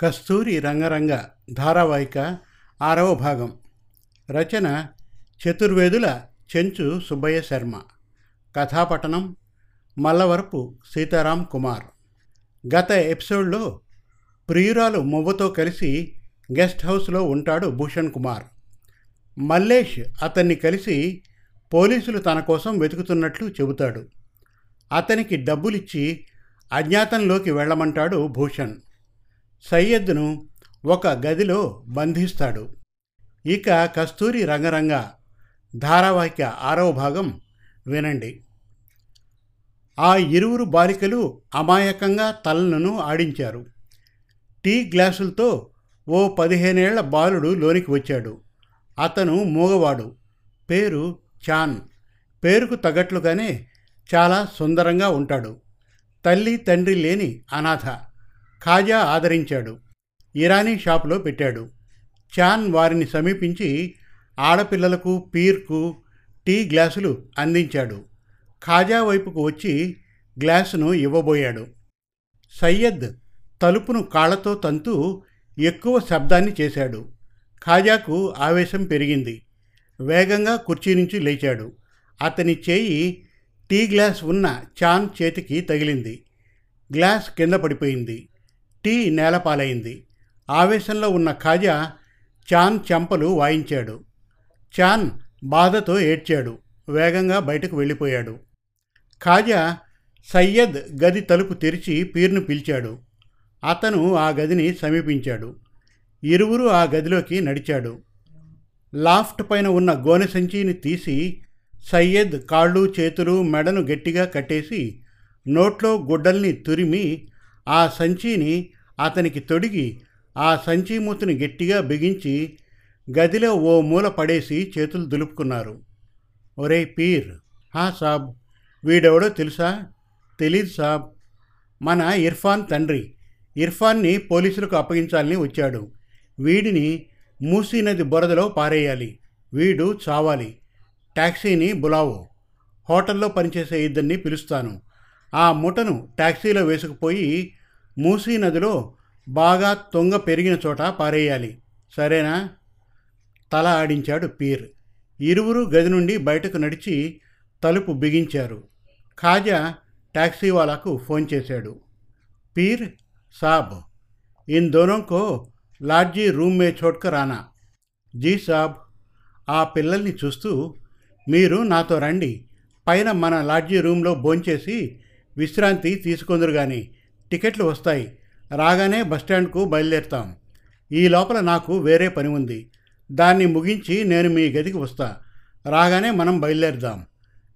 కస్తూరి రంగరంగ ధారావాహిక ఆరవ భాగం. రచన చతుర్వేదుల చెంచు సుబ్బయ్య శర్మ. కథాపట్టణం మల్లవరపు సీతారాం కుమార్. గత ఎపిసోడ్లో ప్రియురాలు మొవ్వతో కలిసి గెస్ట్ హౌస్లో ఉంటాడు భూషణ్ కుమార్. మల్లేష్ అతన్ని కలిసి పోలీసులు తన కోసం వెతుకుతున్నట్లు చెబుతాడు. అతనికి డబ్బులిచ్చి అజ్ఞాతంలోకి వెళ్ళమంటాడు భూషణ్. సయ్యద్ను ఒక గదిలో బంధిస్తాడు. ఇక కస్తూరి రంగరంగ ధారావాహిక ఆరవ భాగం వినండి. ఆ ఇరువురు బాలికలు అమాయకంగా తలలను ఆడించారు. టీ గ్లాసులతో ఓ పదిహేనేళ్ళ బాలుడు లోనికి వచ్చాడు. అతను మూగవాడు. పేరు చాన్. పేరుకు తగ్గట్లుగానే చాలా సుందరంగా ఉంటాడు. తల్లి తండ్రి లేని అనాథ. ఖాజా ఆదరించాడు. ఇరానీ షాపులో పెట్టాడు. చాన్ వారిని సమీపించి ఆడపిల్లలకు పీర్కు టీ గ్లాసులు అందించాడు. ఖాజా వైపుకు వచ్చి గ్లాసును ఇవ్వబోయాడు. సయ్యద్ తలుపును కాళ్ళతో తంతూ ఎక్కువ శబ్దాన్ని చేశాడు. ఖాజాకు ఆవేశం పెరిగింది. వేగంగా కుర్చీ నుంచి లేచాడు. అతని చేయి టీ గ్లాస్ ఉన్న చాన్ చేతికి తగిలింది. గ్లాస్ కింద పడిపోయింది. టీ నేలపాలైంది. ఆవేశంలో ఉన్న ఖాజా చాన్ చెంపలు వాయించాడు. చాన్ బాధతో ఏడ్చాడు. వేగంగా బయటకు వెళ్ళిపోయాడు. ఖాజా సయ్యద్ గది తలుపు తెరిచి పీర్ను పిలిచాడు. అతను ఆ గదిని సమీపించాడు. ఇరువురు ఆ గదిలోకి నడిచాడు. లాఫ్ట్ పైన ఉన్న గోనె సంచిని తీసి సయ్యద్ కాళ్ళు చేతులు మెడను గట్టిగా కట్టేసి నోట్లో గుడ్డల్ని తురిమి ఆ సంచిని అతనికి తొడిగి ఆ సంచి మూతిని గట్టిగా బిగించి గదిలో ఓ మూల పడేసి చేతులు దులుపుకున్నారు. ఒరే పీర్! హా సాబ్! వీడెవడో తెలుసా? తెలీదు సాబ్! మన ఇర్ఫాన్ తండ్రి! ఇర్ఫాన్ని పోలీసులకు అప్పగించాలని వచ్చాడు. వీడిని మూసీ నది బురదలో పారేయాలి. వీడు చావాలి. ట్యాక్సీని బులావు. హోటల్లో పనిచేసే ఇద్దరిని పిలుస్తాను. ఆ ముఠను ట్యాక్సీలో వేసుకుపోయి మూసీ నదిలో బాగా తొంగ పెరిగిన చోట పారేయాలి. సరేనా? తల ఆడించాడు పీర్. ఇరువురు గది నుండి బయటకు నడిచి తలుపు బిగించారు. ఖాజా ట్యాక్సీ వాళ్ళకు ఫోన్ చేశాడు. పీర్ సాబ్ ఇన్ దోనోంకో లాడ్జీ రూమ్ మే చోట్క రానా? జీ సాబ్ ఆ పిల్లల్ని చూస్తూ మీరు నాతో రండి. పైన మన లాడ్జీ రూమ్లో భోంచేసి విశ్రాంతి తీసుకుందరు కానీ టికెట్లు వస్తాయి. రాగానే బస్టాండ్కు బయలుదేరుతాం. ఈ లోపల నాకు వేరే పని ఉంది. దాన్ని ముగించి నేను మీ గదికి వస్తా. రాగానే మనం బయలుదేరుదాం.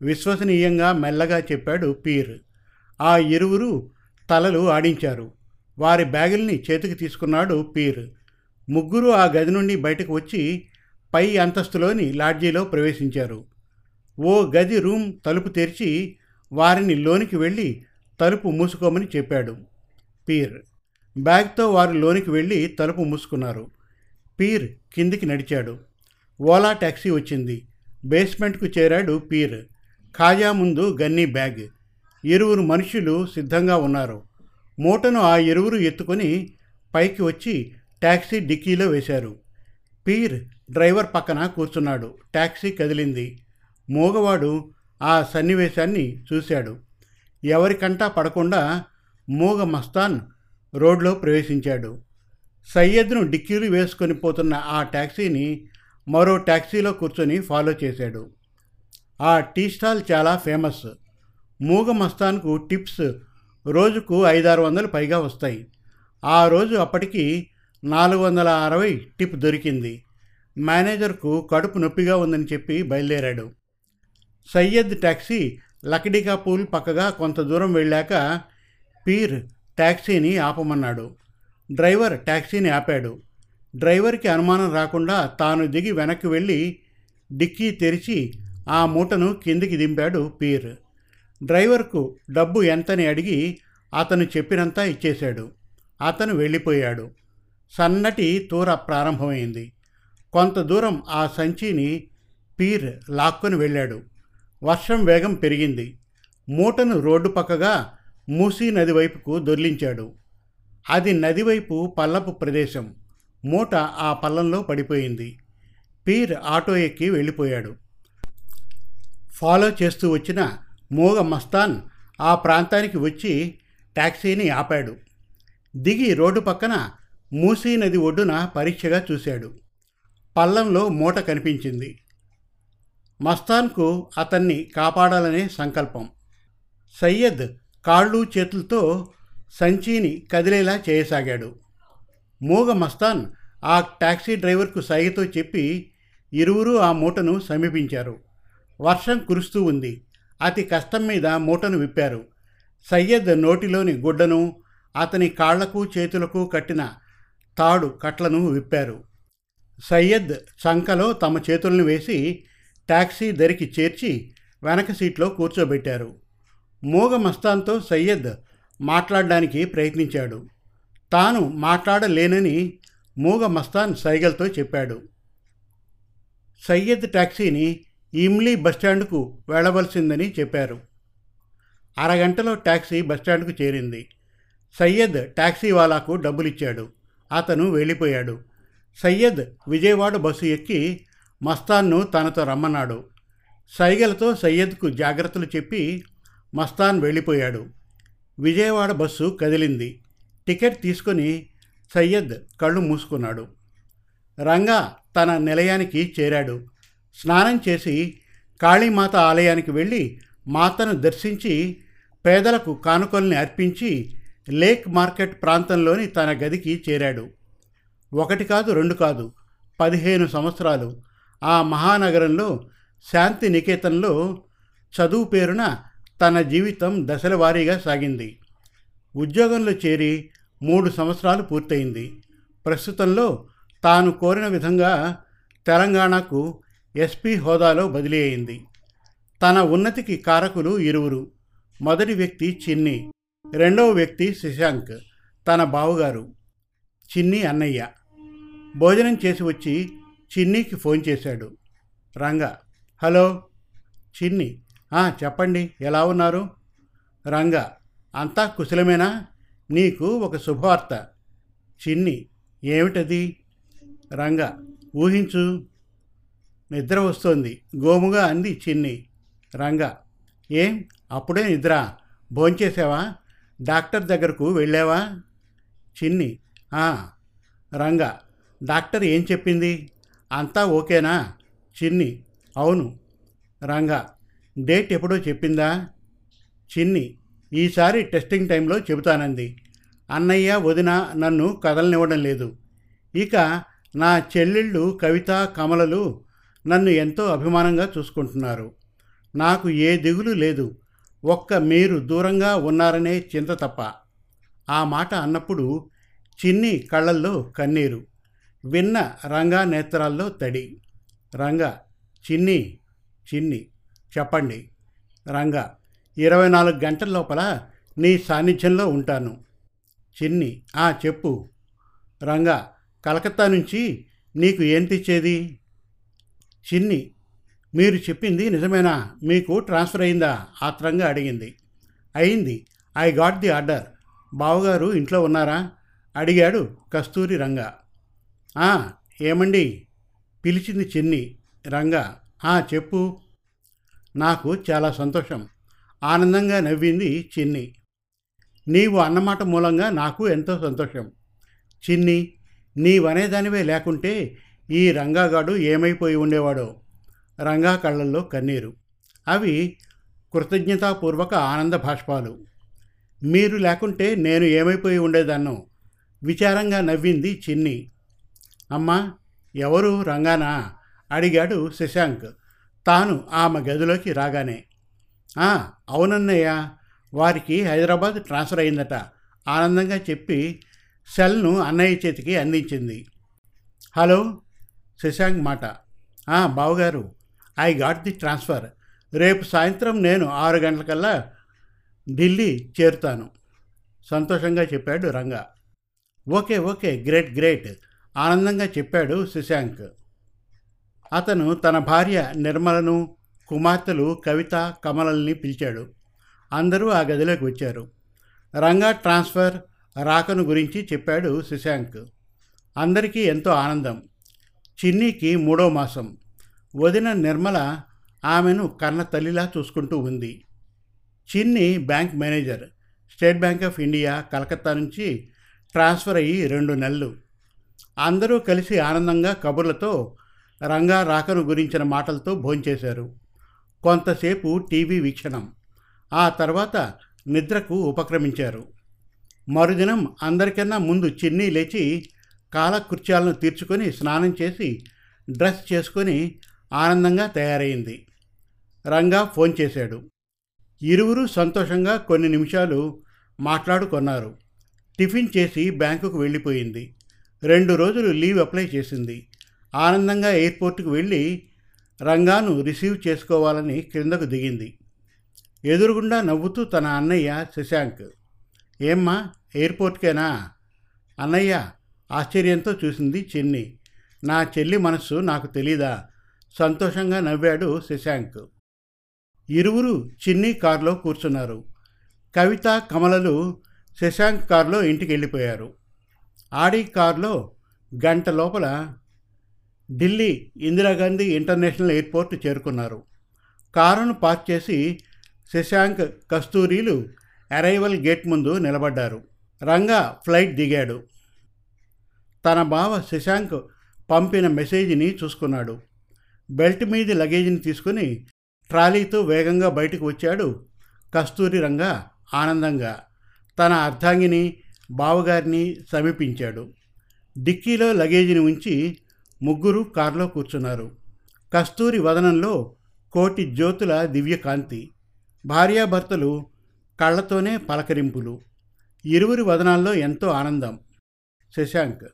విశ్వసనీయంగా మెల్లగా చెప్పాడు పీర్. ఆ ఇరువురు తలలు ఆడించారు. వారి బ్యాగుల్ని చేతికి తీసుకున్నాడు పీర్. ముగ్గురు ఆ గది నుండి బయటకు వచ్చి పై అంతస్తులోని లాడ్జీలో ప్రవేశించారు. ఓ గది రూమ్ తలుపు తెరిచి వారిని లోనికి వెళ్ళి తలుపు మూసుకోమని చెప్పాడు. పీర్. బ్యాగ్తో వారు లోనికి వెళ్ళి తలుపు మూసుకున్నారు. పీర్ కిందికి నడిచాడు. ఓలా ట్యాక్సీ వచ్చింది. బేస్మెంట్కు చేరాడు పీర్. ఖాజా ముందు గన్నీ బ్యాగ్. ఇరువురు మనుషులు సిద్ధంగా ఉన్నారు. మూటను ఆ ఇరువురు ఎత్తుకొని పైకి వచ్చి ట్యాక్సీ డిక్కీలో వేశారు. పీర్ డ్రైవర్ పక్కన కూర్చున్నాడు. ట్యాక్సీ కదిలింది. మూగవాడు ఆ సన్నివేశాన్ని చూశాడు. ఎవరికంటా పడకుండా మూగ మస్తాన్ రోడ్లో ప్రవేశించాడు. సయ్యద్ను డిక్కీలు వేసుకొని పోతున్న ఆ ట్యాక్సీని మరో ట్యాక్సీలో కూర్చొని ఫాలో చేశాడు. ఆ టీ స్టాల్ చాలా ఫేమస్. మూగ మస్తాన్కు టిప్స్ రోజుకు ఐదారు వందలు పైగా వస్తాయి. ఆ రోజు అప్పటికి నాలుగు వందల అరవై టిప్ దొరికింది. మేనేజర్కు కడుపు నొప్పిగా ఉందని చెప్పి బయలుదేరాడు. సయ్యద్ ట్యాక్సీ లకడికా పూల్ పక్కగా కొంత దూరం వెళ్ళాక పీర్ ట్యాక్సీని ఆపమన్నాడు. డ్రైవర్ ట్యాక్సీని ఆపాడు. డ్రైవర్కి అనుమానం రాకుండా తాను దిగి వెనక్కి వెళ్ళి డిక్కీ తెరిచి ఆ మూటను కిందికి దింపాడు పీర్. డ్రైవర్కు డబ్బు ఎంతని అడిగి అతను చెప్పినంత ఇచ్చేశాడు. అతను వెళ్ళిపోయాడు. సన్నటి తూర ప్రారంభమైంది. కొంత దూరం ఆ సంచిని పీర్ లాక్కొని వెళ్ళాడు. వర్షం వేగం పెరిగింది. మూటను రోడ్డు పక్కగా మూసీ నది వైపుకు దొర్లించాడు. అది నది వైపు పల్లపు ప్రదేశం. మూట ఆ పల్లంలో పడిపోయింది. పీర్ ఆటో ఎక్కి వెళ్ళిపోయాడు. ఫాలో చేస్తూ వచ్చిన మూగ మస్తాన్ ఆ ప్రాంతానికి వచ్చి ట్యాక్సీని ఆపాడు. దిగి రోడ్డు పక్కన మూసీ నది ఒడ్డున పరీక్షగా చూశాడు. పల్లంలో మూట కనిపించింది. మస్తాన్కు అతన్ని కాపాడాలనే సంకల్పం. సయ్యద్ కాళ్ళు చేతులతో సంచిని కదిలేలా చేయసాగాడు. మూగ మస్తాన్ ఆ టాక్సీ డ్రైవర్కు సైగతో చెప్పి ఇరువురు ఆ మూటను సమీపించారు. వర్షం కురుస్తూ ఉంది. అతి కష్టం మీద మూటను విప్పారు. సయ్యద్ నోటిలోని గుడ్డను అతని కాళ్ళకు చేతులకు కట్టిన తాడు కట్లను విప్పారు. సయ్యద్ చంకలో తమ చేతులను వేసి ట్యాక్సీ దరికి చేర్చి వెనక సీట్లో కూర్చోబెట్టారు. మూగ మస్తాన్తో సయ్యద్ మాట్లాడడానికి ప్రయత్నించాడు. తాను మాట్లాడలేనని మూగ మస్తాన్ సైగల్తో చెప్పాడు. సయ్యద్ ట్యాక్సీని ఇమ్లీ బస్టాండ్కు వెళ్ళవలసిందని చెప్పారు. అరగంటలో టాక్సీ బస్టాండ్కు చేరింది. సయ్యద్ ట్యాక్సీ వాలాకు డబ్బులిచ్చాడు. అతను వెళ్ళిపోయాడు. సయ్యద్ విజయవాడ బస్సు ఎక్కి మస్తాన్ను తనతో రమ్మన్నాడు. సైగలతో సయ్యద్కు జాగ్రత్తలు చెప్పి మస్తాన్ వెళ్ళిపోయాడు. విజయవాడ బస్సు కదిలింది. టికెట్ తీసుకొని సయ్యద్ కళ్ళు మూసుకున్నాడు. రంగా తన నిలయానికి చేరాడు. స్నానం చేసి కాళీమాత ఆలయానికి వెళ్ళి మాతను దర్శించి పేదలకు కానుకల్ని అర్పించి లేక్ మార్కెట్ ప్రాంతంలోని తన గదికి చేరాడు. ఒకటి కాదు రెండు కాదు పదిహేను సంవత్సరాలు ఆ మహానగరంలో శాంతి నికేతన్లో చదువు పేరున తన జీవితం దశల వారీగా సాగింది. ఉద్యోగంలో చేరి మూడు సంవత్సరాలు పూర్తయింది. ప్రస్తుతంలో తాను కోరిన విధంగా తెలంగాణకు ఎస్పీ హోదాలో బదిలీ అయింది. తన ఉన్నతికి కారకులు ఇరువురు. మొదటి వ్యక్తి చిన్ని రెండవ వ్యక్తి శశాంక్ తన బావగారు చిన్ని అన్నయ్య. భోజనం చేసి వచ్చి చిన్నీకి ఫోన్ చేశాడు. రంగ హలో చిన్ని చెప్పండి ఎలా ఉన్నారు? రంగ అంతా కుశలమేనా? నీకు ఒక శుభవార్త. చిన్ని ఏమిటది? రంగ ఊహించు. నిద్ర వస్తోంది గోముగా అంది చిన్ని. రంగ ఏం? అప్పుడే నిద్ర. భోంచేసావా డాక్టర్ దగ్గరకు వెళ్ళావా? చిన్ని రంగా రంగ డాక్టర్ ఏం చెప్పింది? అంతా ఓకేనా? చిన్ని. అవును. రంగా. డేట్ ఎప్పుడో చెప్పిందా? చిన్ని. ఈసారి టెస్టింగ్ టైంలో చెబుతానంది. అన్నయ్య వదిన నన్ను కదలనివ్వడం లేదు. ఇక నా చెల్లెళ్ళు కవిత కమలలు నన్ను ఎంతో అభిమానంగా చూసుకుంటున్నారు. నాకు ఏ దిగులు లేదు. ఒక్క మీరు దూరంగా ఉన్నారనే చింత తప్ప. ఆ మాట అన్నప్పుడు చిన్ని కళ్ళల్లో కన్నీరు. విన్న రంగా నేత్రాల్లో తడి. రంగా చిన్ని చిన్ని చెప్పండి. రంగా ఇరవై నాలుగు గంటల లోపల నీ సాన్నిధ్యంలో ఉంటాను. చిన్ని ఆ చెప్పు. రంగా కలకత్తా నుంచి నీకు ఏం తెచ్చేది? చిన్ని మీరు చెప్పింది నిజమేనా? మీకు ట్రాన్స్ఫర్ అయిందా? ఆత్రంగా అడిగింది. అయింది. I got the order. బావగారు ఇంట్లో ఉన్నారా? అడిగాడు కస్తూరి రంగా. ఏమండి? పిలిచింది చిన్ని. రంగా "ఆ, చెప్పు. నాకు చాలా సంతోషం. ఆనందంగా నవ్వింది చిన్ని. నీవు అన్నమాట మూలంగా నాకు ఎంతో సంతోషం. చిన్ని నీవనేదానివే లేకుంటే ఈ రంగాగాడు ఏమైపోయి ఉండేవాడో? రంగా కళ్ళల్లో కన్నీరు. అవి కృతజ్ఞతాపూర్వక ఆనంద భాష్పాలు. మీరు లేకుంటే నేను ఏమైపోయి ఉండేదాన్నో? విచారంగా నవ్వింది చిన్ని. అమ్మా ఎవరు రంగానా? అడిగాడు శశాంక్. తాను ఆమె గదిలోకి రాగానే అవునన్నయ్య వారికి హైదరాబాద్ ట్రాన్స్ఫర్ అయిందట. ఆనందంగా చెప్పి సెల్ను అన్నయ్య చేతికి అందించింది. హలో శశాంక్ మాట. బావగారు ఐ గాట్ ది ట్రాన్స్ఫర్. రేపు సాయంత్రం నేను ఆరు గంటలకల్లా ఢిల్లీ చేరుతాను. సంతోషంగా చెప్పాడు Ranga. Okay okay great great. ఆనందంగా చెప్పాడు శశాంక్ అతను తన భార్య నిర్మలను కుమార్తెలు కవిత కమలల్ని పిలిచాడు. అందరూ ఆ గదిలోకి వచ్చారు. రంగా ట్రాన్స్ఫర్ రాకను గురించి చెప్పాడు శశాంక్ అందరికీ ఎంతో ఆనందం. చిన్నీకి మూడో మాసం. వదిన నిర్మల ఆమెను కన్న తల్లిలా చూసుకుంటూ ఉంది. Chinni bank manager. State Bank of India Calcutta నుంచి ట్రాన్స్ఫర్ అయ్యి రెండు నెలలు. అందరూ కలిసి ఆనందంగా కబుర్లతో రంగా రాకను గురించిన మాటలతో భోంచేశారు. కొంతసేపు టీవీ వీక్షణం. ఆ తర్వాత నిద్రకు ఉపక్రమించారు. మరుదినం అందరికన్నా ముందు చిన్ని లేచి కాలకృత్యాలను తీర్చుకొని స్నానం చేసి డ్రెస్ చేసుకొని ఆనందంగా తయారైంది. రంగా ఫోన్ చేశాడు. ఇరువురు సంతోషంగా కొన్ని నిమిషాలు మాట్లాడుకున్నారు. టిఫిన్ చేసి బ్యాంకుకు వెళ్ళిపోయింది. రెండు రోజులు లీవ్ అప్లై చేసింది. ఆనందంగా ఎయిర్పోర్ట్కి వెళ్ళి రంగాను రిసీవ్ చేసుకోవాలని క్రిందకు దిగింది. ఎదురుగుండా నవ్వుతూ తన అన్నయ్య శశాంక్ ఏమ్మా ఎయిర్పోర్ట్కేనా? అన్నయ్య ఆశ్చర్యంతో చూసింది చిన్ని. నా చెల్లి మనస్సు నాకు తెలీదా? సంతోషంగా నవ్వాడు శశాంక్. ఇరువురు చిన్ని కారులో కూర్చున్నారు. కవిత కమలలు శశాంక్ కారులో ఇంటికి వెళ్ళిపోయారు ఆడి కారులో గంట లోపల ఢిల్లీ ఇందిరాగాంధీ ఇంటర్నేషనల్ ఎయిర్పోర్ట్ చేరుకున్నారు. కారును పార్క్ చేసి శశాంక్ కస్తూరీలు అరైవల్ గేట్ ముందు నిలబడ్డారు. రంగా ఫ్లైట్ దిగాడు. తన బావ శశాంక్ పంపిన మెసేజ్ని చూసుకున్నాడు. బెల్ట్ మీది లగేజ్ని తీసుకుని ట్రాలీతో వేగంగా బయటకు వచ్చాడు కస్తూరి రంగా ఆనందంగా. తన అర్ధాంగిని బావగారిని సమీపించాడు. డిక్కీలో లగేజీని ఉంచి ముగ్గురు కారులో కూర్చున్నారు. కస్తూరి వదనంలో కోటి జ్యోతుల దివ్యకాంతి. భార్యాభర్తలు కళ్ళతోనే పలకరింపులు. ఇరువురి వదనాల్లో ఎంతో ఆనందం. శశాంక్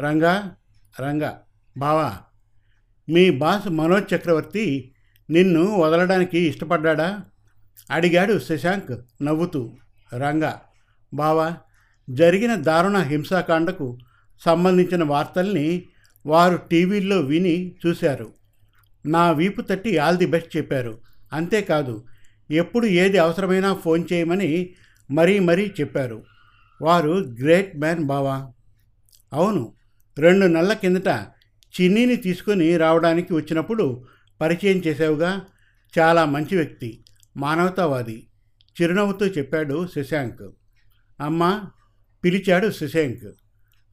రంగా రంగా బావా మీ బాస్ మనోజ్ చక్రవర్తి నిన్ను వదలడానికి ఇష్టపడ్డా అడిగాడు శశాంక్ నవ్వుతూ. రంగా బావా జరిగిన దారుణ హింసాకాండకు సంబంధించిన వార్తల్ని వారు టీవీల్లో విని చూశారు. నా వీపు తట్టి ఆల్ ది బెస్ట్ చెప్పారు. అంతేకాదు ఎప్పుడు ఏది అవసరమైనా ఫోన్ చేయమని మరీ మరీ చెప్పారు. వారు గ్రేట్ మ్యాన్ బావా. అవును రెండు నెలల కిందట చిన్నీని తీసుకొని రావడానికి వచ్చినప్పుడు పరిచయం చేసావుగా చాలా మంచి వ్యక్తి మానవతావాది. చిరునవ్వుతో చెప్పాడు శశాంక్. అమ్మా పిలిచాడు శశాంక్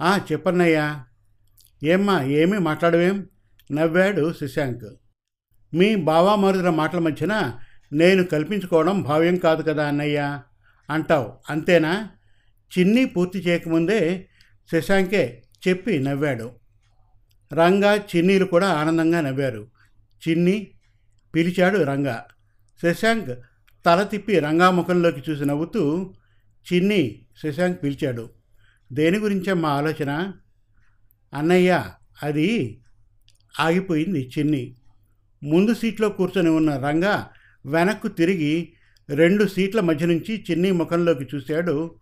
ఆ చెప్పన్నయ్యా. ఏమ్మా ఏమీ మాట్లాడవేం? నవ్వాడు శశాంక్ మీ బావామరుదుల మాటల మధ్యన నేను కల్పించుకోవడం భావ్యం కాదు కదా అన్నయ్య. అంటావు అంతేనా? చిన్ని పూర్తి చేయకముందే శశాంకే చెప్పి నవ్వాడు. రంగా చిన్నీలు కూడా ఆనందంగా నవ్వారు. చిన్ని పిలిచాడు రంగా. శశాంక్ తల తిప్పి రంగా ముఖంలోకి చూసి నవ్వుతూ చిన్ని శశాంక్ పిలిచాడు. దేని గురించే మా ఆలోచన? అన్నయ్య అది ఆగిపోయింది చిన్ని. ముందు సీట్లో కూర్చొని ఉన్న రంగా వెనక్కు తిరిగి రెండు సీట్ల మధ్య నుంచి చిన్ని ముఖంలోకి చూశాడు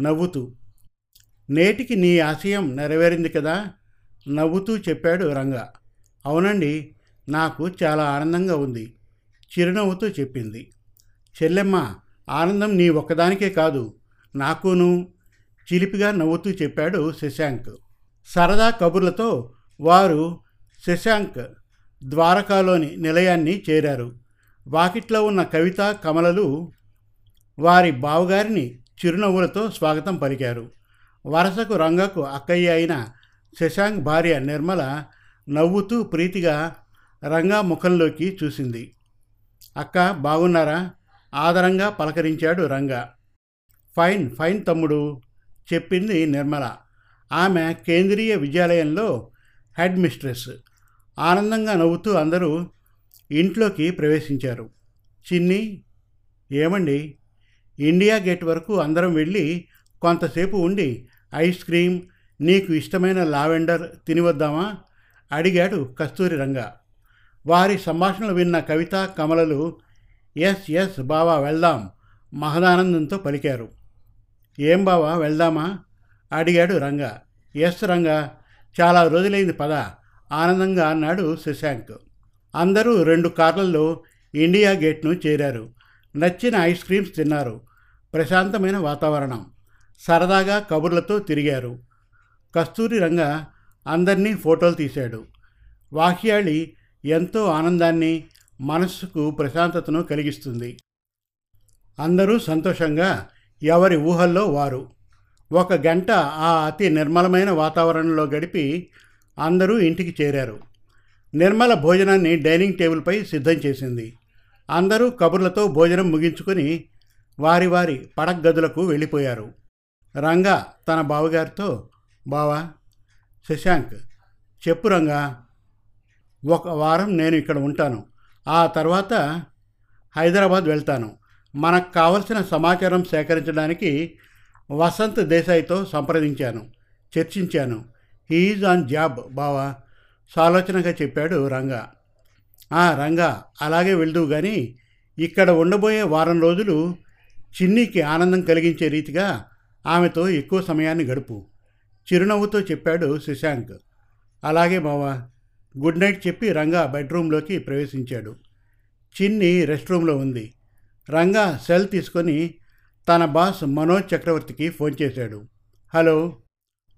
నవ్వుతూ. నేటికి నీ ఆశయం నెరవేరింది కదా? నవ్వుతూ చెప్పాడు రంగా. అవునండి నాకు చాలా ఆనందంగా ఉంది చిరునవ్వుతూ చెప్పింది. చెల్లెమ్మ ఆనందం నీ ఒక్కదానికే కాదు నాకును చిలిపిగా నవ్వుతూ చెప్పాడు శశాంక్. సరదా కబుర్లతో వారు శశాంక్ ద్వారకాలోని నిలయాన్ని చేరారు. వాకిట్లో ఉన్న కవిత కమలలు వారి బావగారిని చిరునవ్వులతో స్వాగతం పలికారు. వరసకు రంగకు అక్కయ్య అయిన శశాంక్ భార్య నిర్మల నవ్వుతూ ప్రీతిగా రంగా ముఖంలోకి చూసింది. అక్క బాగున్నారా? ఆదరంగా పలకరించాడు రంగా. ఫైన్ ఫైన్ తమ్ముడు చెప్పింది నిర్మల. ఆమె కేంద్రీయ విద్యాలయంలో హెడ్ మిస్ట్రెస్. ఆనందంగా నవ్వుతూ అందరూ ఇంట్లోకి ప్రవేశించారు. చిన్ని ఏమండి? ఇండియా గేట్ వరకు అందరం వెళ్ళి కొంతసేపు ఉండి ఐస్ క్రీమ్ నీకు ఇష్టమైన లావెండర్ తినివద్దామా? అడిగాడు కస్తూరి రంగ. వారి సంభాషణలు విన్న కవిత కమలలు ఎస్ ఎస్ బావా వెళ్దాం మహదానందంతో పలికారు. ఏం బావా వెళ్దామా? అడిగాడు రంగా. ఎస్ రంగా చాలా రోజులైంది పద. ఆనందంగా అన్నాడు శశాంక్ అందరూ రెండు కార్లలో ఇండియా గేట్ను చేరారు. నచ్చిన ఐస్ క్రీమ్స్ తిన్నారు. ప్రశాంతమైన వాతావరణం. సరదాగా కబుర్లతో తిరిగారు. కస్తూరి రంగ అందరినీ ఫోటోలు తీశాడు. వాక్యాళి ఎంతో ఆనందాన్ని మనస్సుకు ప్రశాంతతను కలిగిస్తుంది. అందరూ సంతోషంగా ఎవరి ఊహల్లో వారు. ఒక గంట ఆ అతి నిర్మలమైన వాతావరణంలో గడిపి అందరూ ఇంటికి చేరారు. నిర్మల భోజనాన్ని డైనింగ్ టేబుల్పై సిద్ధం చేసింది. అందరూ కబుర్లతో భోజనం ముగించుకొని వారి వారి పడగదులకు వెళ్ళిపోయారు. రంగా తన బావగారితో బావా శశాంక్ చెప్పు రంగా. ఒక వారం నేను ఇక్కడ ఉంటాను. ఆ తర్వాత హైదరాబాద్ వెళ్తాను. మనకు కావలసిన సమాచారం సేకరించడానికి వసంత్ దేశాయ్తో సంప్రదించాను చర్చించాను. హీఈజ్ ఆన్ జాబ్ బావా సాలోచనగా చెప్పాడు రంగా. ఆ రంగా అలాగే వెళ్దువు కానీ ఇక్కడ ఉండబోయే వారం రోజులు చిన్నీకి ఆనందం కలిగించే రీతిగా ఆమెతో ఎక్కువ సమయాన్ని గడుపు. చిరునవ్వుతో చెప్పాడు శశాంక్ అలాగే బావా గుడ్ నైట్ చెప్పి రంగా బెడ్రూమ్లోకి ప్రవేశించాడు. చిన్ని రెస్ట్ రూమ్లో ఉంది. రంగా సెల్ తీసుకొని తన బాస్ మనోజ్ చక్రవర్తికి ఫోన్ చేశాడు. హలో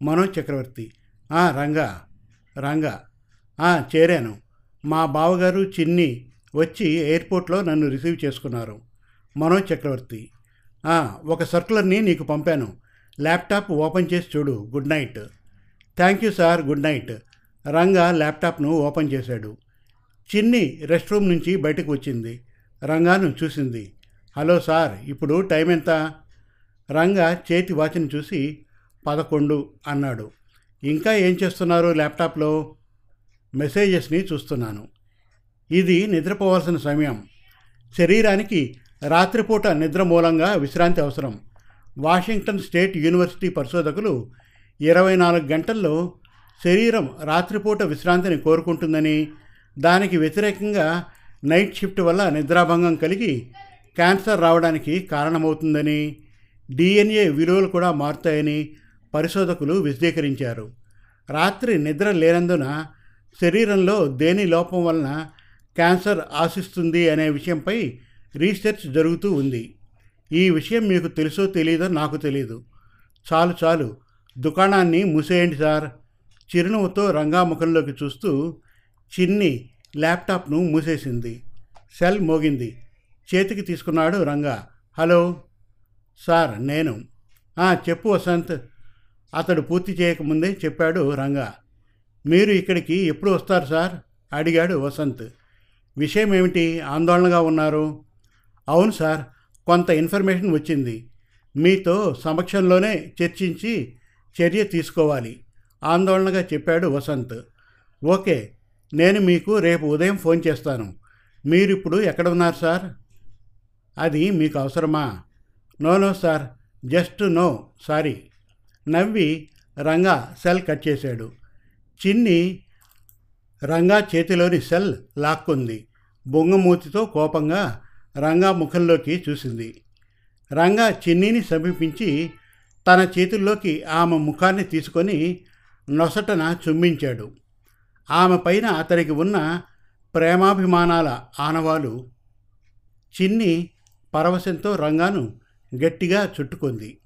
మనోజ్ చక్రవర్తి. "ఆ, రంగా రంగా. "ఆ, చేరాను. మా బావగారు చిన్ని వచ్చి ఎయిర్పోర్ట్లో నన్ను రిసీవ్ చేసుకున్నారు. మనోజ్ చక్రవర్తి. ఒక సర్కులర్ని నీకు పంపాను. ల్యాప్టాప్ ఓపెన్ చేసి చూడు. Good night. Thank you sir. Good night. Ranga ల్యాప్టాప్ను open చేశాడు. చిన్ని రెస్ట్ రూమ్ నుంచి బయటకు వచ్చింది. రంగాను చూసింది. హలో సార్ ఇప్పుడు టైం ఎంత? రంగా చేతి వాచిని చూసి పదకొండు అన్నాడు. ఇంకా ఏం చేస్తున్నారు ల్యాప్టాప్లో? మెసేజెస్ని చూస్తున్నాను. ఇది నిద్రపోవాల్సిన సమయం. శరీరానికి రాత్రిపూట నిద్ర మూలంగా విశ్రాంతి అవసరం. వాషింగ్టన్ స్టేట్ యూనివర్సిటీ పరిశోధకులు ఇరవై నాలుగు గంటల్లో శరీరం రాత్రిపూట విశ్రాంతిని కోరుకుంటుందని దానికి వ్యతిరేకంగా నైట్ షిఫ్ట్ వల్ల నిద్రాభంగం కలిగి క్యాన్సర్ రావడానికి కారణమవుతుందని డిఎన్ఏ విలువలు కూడా మారుతాయని పరిశోధకులు విశదీకరించారు. రాత్రి నిద్ర లేనందున శరీరంలో దేని లోపం వలన క్యాన్సర్ ఆశిస్తుంది అనే విషయంపై రీసెర్చ్ జరుగుతూ ఉంది. ఈ విషయం మీకు తెలుసో తెలియదో నాకు తెలియదు చాలు చాలు. దుకాణాన్ని మూసేయండి సార్. చిరునవ్వుతో రంగాముఖంలోకి చూస్తూ చిన్ని ల్యాప్టాప్ను మూసేసింది. సెల్ మోగింది. చేతికి తీసుకున్నాడు రంగా. హలో సార్ నేను. చెప్పు వసంత్. అతడు పూర్తి చేయకముందే చెప్పాడు రంగా. మీరు ఇక్కడికి ఎప్పుడు వస్తారు సార్? అడిగాడు వసంత్. విషయం ఏమిటి ఆందోళనగా ఉన్నారు? అవును సార్ కొంత ఇన్ఫర్మేషన్ వచ్చింది. మీతో సమక్షంలోనే చర్చించి చర్య తీసుకోవాలి. ఆందోళనగా చెప్పాడు వసంత్. ఓకే నేను మీకు రేపు ఉదయం ఫోన్ చేస్తాను. మీరు ఇప్పుడు ఎక్కడ ఉన్నారు సార్? అది మీకు అవసరమా no no sir. Just no. Sorry. నవ్వి రంగా సెల్ కట్ చేశాడు. చిన్ని రంగా చేతిలోని సెల్ లాక్కుంది. బొంగమూతితో కోపంగా రంగా ముఖంలోకి చూసింది. రంగా చిన్నీని సమీపించి తన చేతుల్లోకి ఆమె ముఖాన్ని తీసుకొని నొసటన చుంబించాడు ఆమె పైన అతనికి ఉన్న ప్రేమాభిమానాల ఆనవాలు. చిన్ని పరవశంతో రంగాను గట్టిగా చుట్టుకుంది.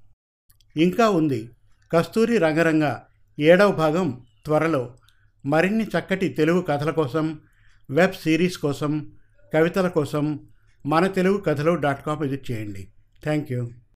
ఇంకా ఉంది కస్తూరి రంగరంగ ఏడవ భాగం త్వరలో మరిన్ని చక్కటి తెలుగు కథల కోసం వెబ్ సిరీస్ కోసం కవితల కోసం మన Telugu Kathalu dot com visit చేయండి. Thank you.